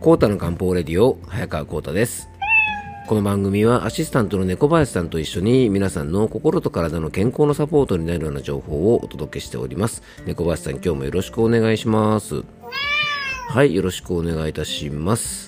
コータの漢方レディオ早川コータです。この番組はアシスタントの猫林さんと一緒に皆さんの心と体の健康のサポートになるような情報をお届けしております。猫林さん今日もよろしくお願いします。はいよろしくお願いいたします。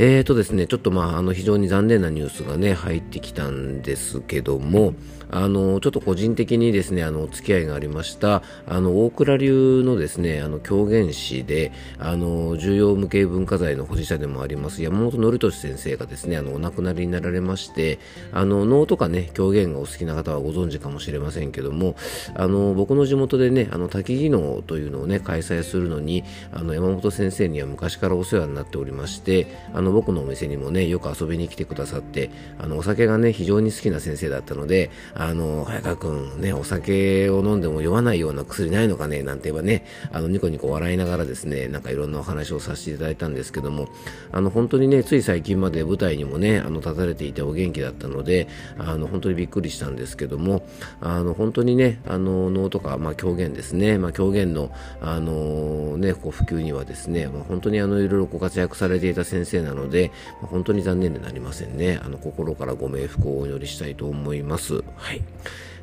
えーとですねちょっとまああの非常に残念なニュースがね入ってきたんですけどもあのちょっと個人的にですねあのお付き合いがありましたあの大倉流のですねあの狂言師であの重要無形文化財の保持者でもあります山本則俊先生がですねあのお亡くなりになられましてあの能とかね狂言がお好きな方はご存知かもしれませんけどもあの僕の地元でねあの滝技能というのをね開催するのにあの山本先生には昔からお世話になっておりましてあの僕のお店にもねよく遊びに来てくださってあのお酒がね非常に好きな先生だったのであの、早川くん、ね、お酒を飲んでも酔わないような薬ないのかね、なんて言えばね、あの、ニコニコ笑いながらですね、なんかいろんなお話をさせていただいたんですけども、あの、本当にね、つい最近まで舞台にもね、あの、立たれていてお元気だったので、あの、本当にびっくりしたんですけども、あの、本当にね、あの、能とか、まあ、狂言ですね、まあ、狂言の、あの、ね、こう、普及にはですね、まあ、本当にあの、いろいろご活躍されていた先生なのでので、まあ、本当に残念でなりませんね。あの、心からご冥福をお祈りしたいと思います。はい。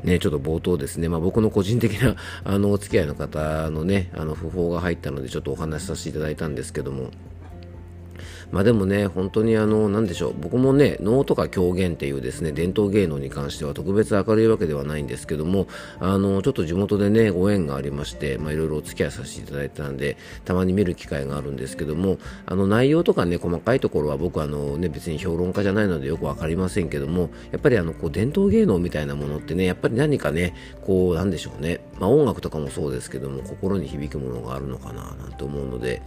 ね、ちょっと冒頭ですね、まあ、僕の個人的なあのお付き合いの方のね、あの訃報が入ったので、ちょっとお話しさせていただいたんですけども、まあでもね、本当にあの、なんでしょう、僕もね、能とか狂言っていうですね、伝統芸能に関しては特別明るいわけではないんですけども、あの、ちょっと地元でね、ご縁がありまして、まあいろいろお付き合いさせていただいたんで、たまに見る機会があるんですけども、あの、内容とかね、細かいところは僕あのね、別に評論家じゃないのでよくわかりませんけども、やっぱりあの、こう、伝統芸能みたいなものってね、やっぱり何かね、こう、なんでしょうね、まあ音楽とかもそうですけども、心に響くものがあるのかな、なんて思うので、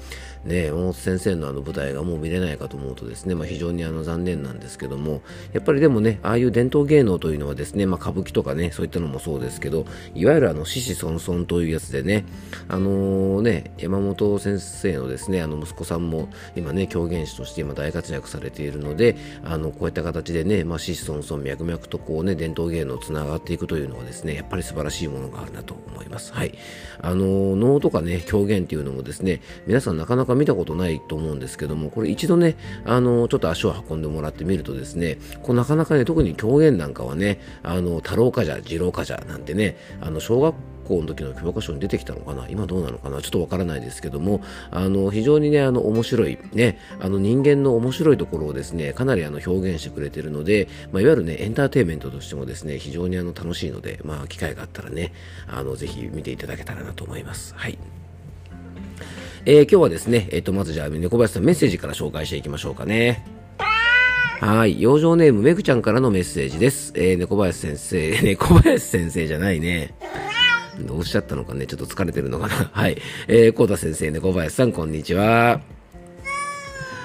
ね、山本先生のあの舞台がもう見れないかと思うとですね、まあ、非常にあの残念なんですけども、やっぱりでもね、ああいう伝統芸能というのはですね、まあ、歌舞伎とかね、そういったのもそうですけど、いわゆるあの、獅子孫孫というやつでね、あのー、ね、山本先生のですね、あの息子さんも今ね、狂言師として今大活躍されているので、あの、こういった形でね、まあ、獅子孫孫脈々とこうね、伝統芸能つながっていくというのはですね、やっぱり素晴らしいものがあるなと思います。はい。あの、能とかね、狂言っていうのもですね、皆さんなかなか見たことないと思うんですけども、これ一度ね、あの、ちょっと足を運んでもらってみるとですね、こうなかなかね、特に狂言なんかはね、あの、太郎冠者、二郎冠者なんてね、あの、小学校の時の教科書に出てきたのかな？今どうなのかな？ちょっとわからないですけども、あの、非常にね、あの、面白い、ね、あの、人間の面白いところをですね、かなりあの、表現してくれてるので、まあ、いわゆるね、エンターテイメントとしてもですね、非常にあの、楽しいので、まあ、機会があったらね、あの、ぜひ見ていただけたらなと思います。はい。えー、今日はですね、えっ、ー、と、まずじゃあ、猫林さんメッセージから紹介していきましょうかね。はい。養生ネーム、めぐちゃんからのメッセージです。えー、猫林先生、猫林先生じゃないね。どうしちゃったのかね。ちょっと疲れてるのかな。はい。えー、こうた先生、ね猫林さん、こんにちは。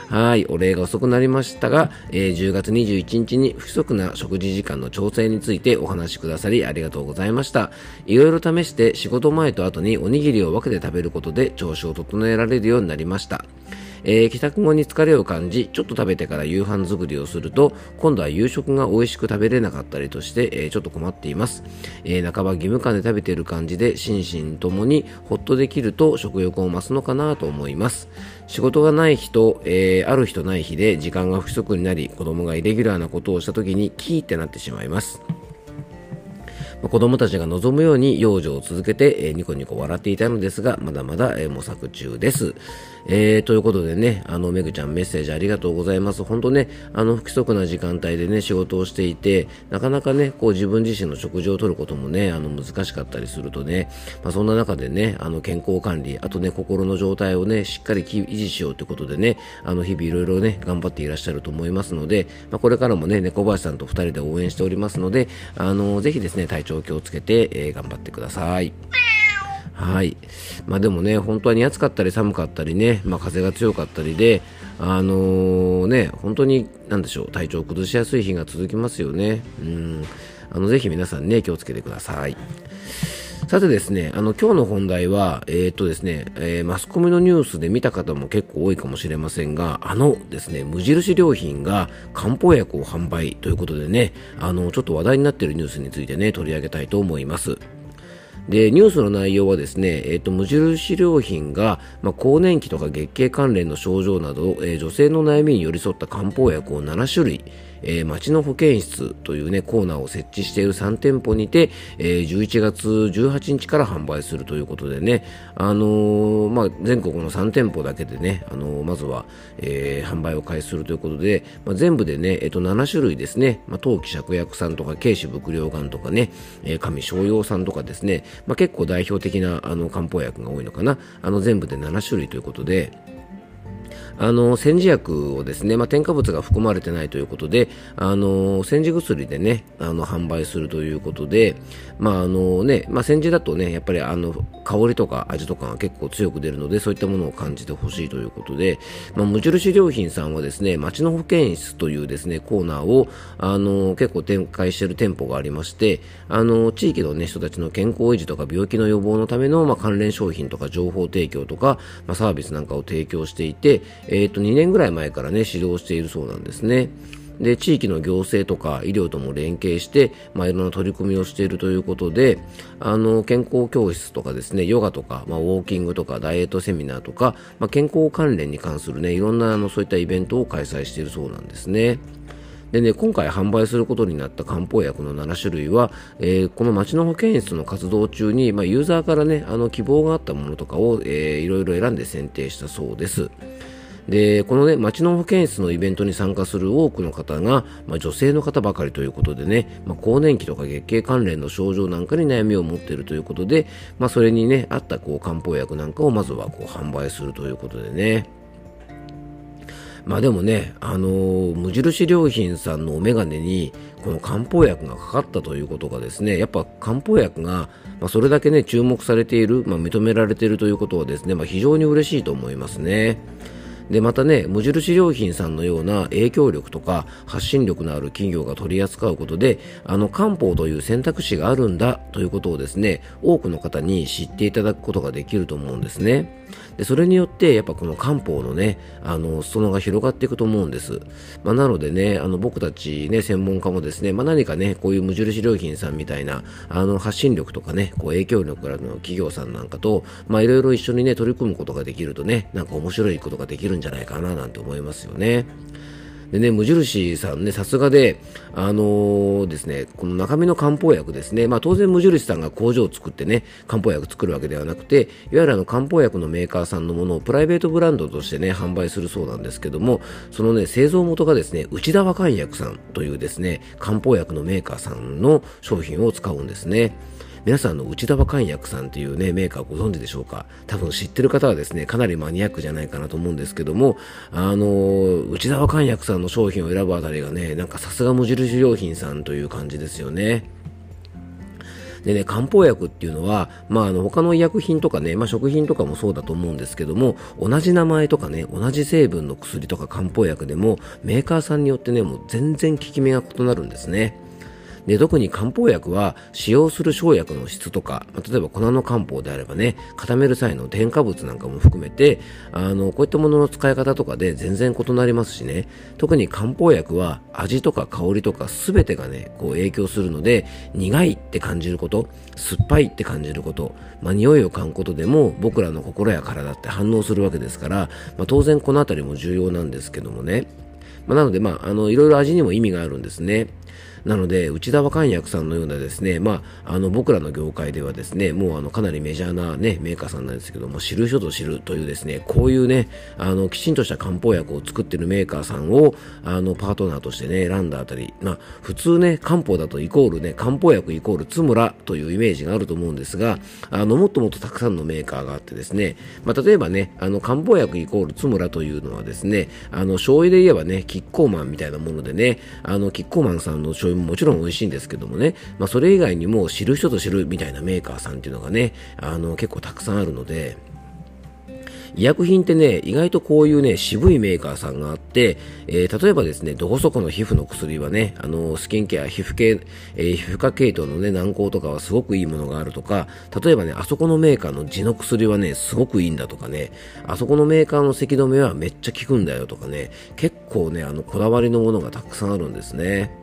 はい。お礼が遅くなりましたが、えー、10月21日に不規則な食事時間の調整についてお話しくださりありがとうございました。いろいろ試して仕事前と後におにぎりを分けて食べることで調子を整えられるようになりました。えー、帰宅後に疲れを感じ、ちょっと食べてから夕飯作りをすると、今度は夕食が美味しく食べれなかったりとして、えー、ちょっと困っています。えー、半ば義務感で食べている感じで、心身ともにほっとできると食欲を増すのかなと思います。仕事がない日と、えー、ある日とない日で時間が不足になり、子供がイレギュラーなことをした時にキーってなってしまいます。子供たちが望むように養生を続けて、えー、ニコニコ笑っていたのですが、まだまだ、えー、模索中です。えー、ということでね、あの、めぐちゃんメッセージありがとうございます。本当ね、あの、不規則な時間帯でね、仕事をしていて、なかなかね、こう自分自身の食事をとることもね、あの、難しかったりするとね、まあ、そんな中でね、あの、健康管理、あとね、心の状態をね、しっかり維持しようということでね、あの、日々いろいろね、頑張っていらっしゃると思いますので、まあ、これからもね、猫林さんと二人で応援しておりますので、あの、ぜひですね、体調を気をつけて、えー、頑張ってください。はい。まあでもね、本当に暑かったり寒かったりね、まあ風が強かったりで、あのー、ね、本当に、なんでしょう、体調を崩しやすい日が続きますよね。うん。あの、ぜひ皆さんね、気をつけてください。さてですね、あの、今日の本題は、えー、っとですね、えー、マスコミのニュースで見た方も結構多いかもしれませんが、あのですね、無印良品が漢方薬を販売ということでね、あの、ちょっと話題になっているニュースについてね、取り上げたいと思います。で、ニュースの内容はですね、えっ、と、無印良品が、まあ、更年期とか月経関連の症状など、えー、女性の悩みに寄り添った漢方薬を7種類、えー、町の保健室というね、コーナーを設置している3店舗にて、えー、11月18日から販売するということでね、あのー、まあ、全国の3店舗だけでね、あのー、まずは、えー、販売を開始するということで、まあ、全部でね、えっ、と、7種類ですね、まあ、陶器芍薬さんとか、軽視伏量丸とかね、えー、上昇陽さんとかですね、まあ、結構代表的なあの漢方薬が多いのかな、あの全部で7種類ということで、あの煎じ薬をですね、まあ、添加物が含まれてないということで、あの煎じ薬でね、あの販売するということで、まああのね、まあ、煎じだとね、やっぱりあの香りとか味とかが結構強く出るので、そういったものを感じてほしいということで、まあ、無印良品さんはですね、町の保健室というですね、コーナーをあの結構展開している店舗がありまして、あの地域の、ね、人たちの健康維持とか病気の予防のための、まあ、関連商品とか情報提供とか、まあ、サービスなんかを提供していて、え、ー、と、2年ぐらい前からね、指導しているそうなんですね。で、地域の行政とか医療とも連携して、まあ、いろんな取り組みをしているということで、あの、健康教室とかですね、ヨガとか、まあ、ウォーキングとか、ダイエットセミナーとか、まあ、健康関連に関するね、いろんな、あの、そういったイベントを開催しているそうなんですね。でね、今回販売することになった漢方薬の7種類は、えー、この町の保健室の活動中に、まあ、ユーザーからね、あの希望があったものとかを、えー、いろいろ選んで選定したそうです。でこのね町の保健室のイベントに参加する多くの方が、まあ、女性の方ばかりということでね、まあ、更年期とか月経関連の症状なんかに悩みを持っているということで、まあ、それにね合ったこう漢方薬なんかをまずはこう販売するということでねまあでもね、あのー、無印良品さんのお眼鏡にこの漢方薬がかかったということがですね、やっぱ漢方薬が、まあ、それだけね、注目されている、まあ、認められているということはですね、まあ、非常に嬉しいと思いますね。でまたね無印良品さんのような影響力とか発信力のある企業が取り扱うことであの漢方という選択肢があるんだということをですね多くの方に知っていただくことができると思うんですね。でそれによってやっぱこの漢方のねあの裾野が広がっていくと思うんです、まあ、なのでねあの僕たちね専門家もですね、まあ、何かねこういう無印良品さんみたいなあの発信力とかねこう影響力あるの企業さんなんかとまあいろいろ一緒にね取り組むことができるとねなんか面白いことができるんじゃじゃないかななんて思いますよね。でね、無印さんね、さすがで、あのー、ですね、この中身の漢方薬ですね、まあ当然無印さんが工場を作ってね、漢方薬作るわけではなくて、いわゆるあの漢方薬のメーカーさんのものをプライベートブランドとしてね、販売するそうなんですけども、そのね、製造元がですね、内田和漢薬さんというですね、漢方薬のメーカーさんの商品を使うんですね。皆さんの内田和漢薬さんというね、メーカーご存知でしょうか？多分知ってる方はですね、かなりマニアックじゃないかなと思うんですけども、あの、内田和漢薬さんの商品を選ぶあたりがね、なんかさすが無印良品さんという感じですよね。でね、漢方薬っていうのは、まあ、あの、他の医薬品とかね、まあ、食品とかもそうだと思うんですけども、同じ名前とかね、同じ成分の薬とか漢方薬でも、メーカーさんによってね、もう全然効き目が異なるんですね。で、特に漢方薬は使用する生薬の質とか、まあ、例えば粉の漢方であればね、固める際の添加物なんかも含めて、あの、こういったものの使い方とかで全然異なりますしね、特に漢方薬は味とか香りとか全てがね、こう影響するので、苦いって感じること、酸っぱいって感じること、まあ、匂いを嗅ぐことでも僕らの心や体って反応するわけですから、まあ、当然このあたりも重要なんですけどもね、まあ、なので、まあ、あの、いろいろ味にも意味があるんですね。なので、内田和漢薬さんのようなですね、まあ、あの、僕らの業界ではですね、もうあの、かなりメジャーなね、メーカーさんなんですけども、知る人ぞ知るというですね、こういうね、あの、きちんとした漢方薬を作ってるメーカーさんを、あの、パートナーとしてね、選んだあたり、まあ、普通ね、漢方だとイコールね、漢方薬イコール津村というイメージがあると思うんですが、あの、もっともっとたくさんのメーカーがあってですね、まあ、例えばね、あの、漢方薬イコール津村というのはですね、あの、醤油で言えばね、キッコーマンみたいなものでね、あの、キッコーマンさんの醤油ももちろん美味しいんですけどもね、まあ、それ以外にも知る人ぞ知るみたいなメーカーさんっていうのがね、あの、結構たくさんあるので、医薬品ってね、意外とこういうね、渋いメーカーさんがあって、えー、例えばですね、どこそこの皮膚の薬はね、あの、スキンケア、皮膚系、えー、皮膚科系統のね、軟膏とかはすごくいいものがあるとか、例えばね、あそこのメーカーの地の薬はね、すごくいいんだとかね、あそこのメーカーの咳止めはめっちゃ効くんだよとかね、結構ね、あの、こだわりのものがたくさんあるんですね。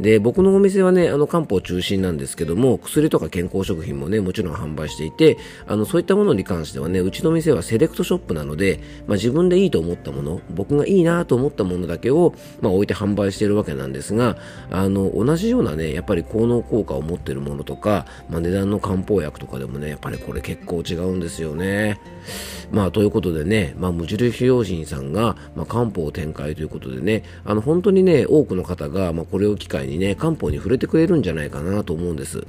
で、僕のお店はね、あの、漢方中心なんですけども、薬とか健康食品もね、もちろん販売していて、あの、そういったものに関してはね、うちの店はセレクトショップなので、まあ、自分でいいと思ったもの、僕がいいなと思ったものだけを、まあ、置いて販売しているわけなんですが、あの、同じようなね、やっぱり効能効果を持っているものとか、まあ、値段の漢方薬とかでもね、やっぱりこれ結構違うんですよね。まあ、ということでね、まあ、無印良品さんが、まあ、漢方を展開ということでね、あの、本当にね、多くの方が、まあ、これを機会ににね、漢方に触れてくれるんじゃないかなと思うんです。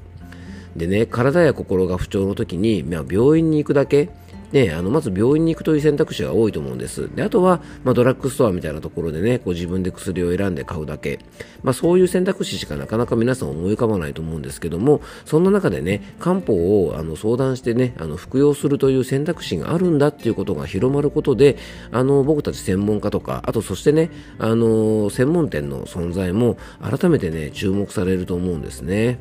でね、体や心が不調の時に、まあ、病院に行くだけ、ね、あのまず病院に行くという選択肢が多いと思うんです。であとは、まあ、ドラッグストアみたいなところでね、こう自分で薬を選んで買うだけ、まあ、そういう選択肢しかなかなか皆さん思い浮かばないと思うんですけども、そんな中でね、漢方をあの相談してね、あの服用するという選択肢があるんだっていうことが広まることで、あの僕たち専門家とか、あとそしてね、あの専門店の存在も改めてね、注目されると思うんですね。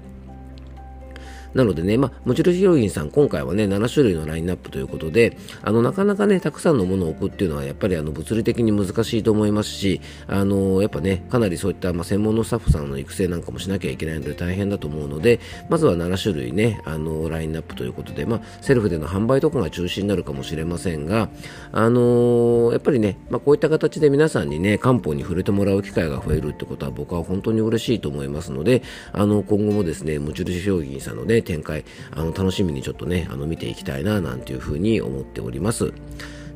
なのでね、まあ、もちろん良品さん、今回はね、7種類のラインナップということで、あの、なかなかね、たくさんのものを置くっていうのは、やっぱりあの、物理的に難しいと思いますし、あの、やっぱね、かなりそういった、まあ、専門のスタッフさんの育成なんかもしなきゃいけないので大変だと思うので、まずは7種類ね、あの、ラインナップということで、まあ、セルフでの販売とかが中心になるかもしれませんが、あのやっぱりね、まあ、こういった形で皆さんにね、漢方に触れてもらう機会が増えるってことは僕は本当に嬉しいと思いますので、あの、今後もですね、無印良品さんのね、展開、あの楽しみにちょっとね、あの見ていきたいななんていうふうに思っております。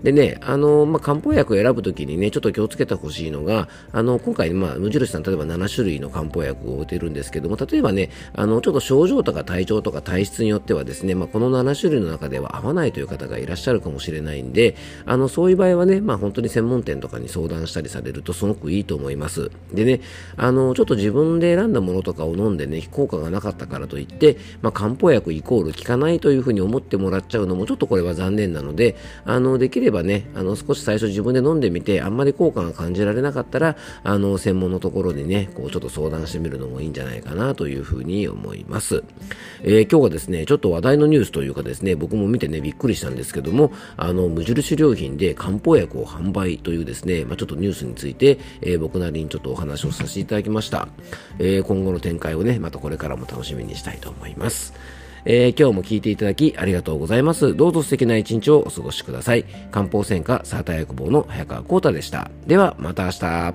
でね、あの、まあ、漢方薬を選ぶときにね、ちょっと気をつけてほしいのが、あの、今回、まあ、無印さん、例えば7種類の漢方薬を置いてるんですけども、例えばね、あの、ちょっと症状とか体調とか体質によってはですね、まあ、この7種類の中では合わないという方がいらっしゃるかもしれないんで、あの、そういう場合はね、まあ、本当に専門店とかに相談したりされるとすごくいいと思います。でね、あの、ちょっと自分で選んだものとかを飲んでね、効果がなかったからといって、まあ、漢方薬イコール効かないというふうに思ってもらっちゃうのもちょっとこれは残念なので、あの、できればね、あの、少し最初自分で飲んでみて、あんまり効果が感じられなかったら、あの、専門のところにね、こう、ちょっと相談してみるのもいいんじゃないかなというふうに思います。えー、今日はですね、ちょっと話題のニュースというかですね、僕も見てね、びっくりしたんですけども、あの、無印良品で漢方薬を販売というですね、まあ、ちょっとニュースについて、えー、僕なりにちょっとお話をさせていただきました。えー、今後の展開をね、またこれからも楽しみにしたいと思います。えー、今日も聞いていただきありがとうございます。どうぞ素敵な一日をお過ごしください。漢方専科サーター薬房の早川幸太でした。では、また明日。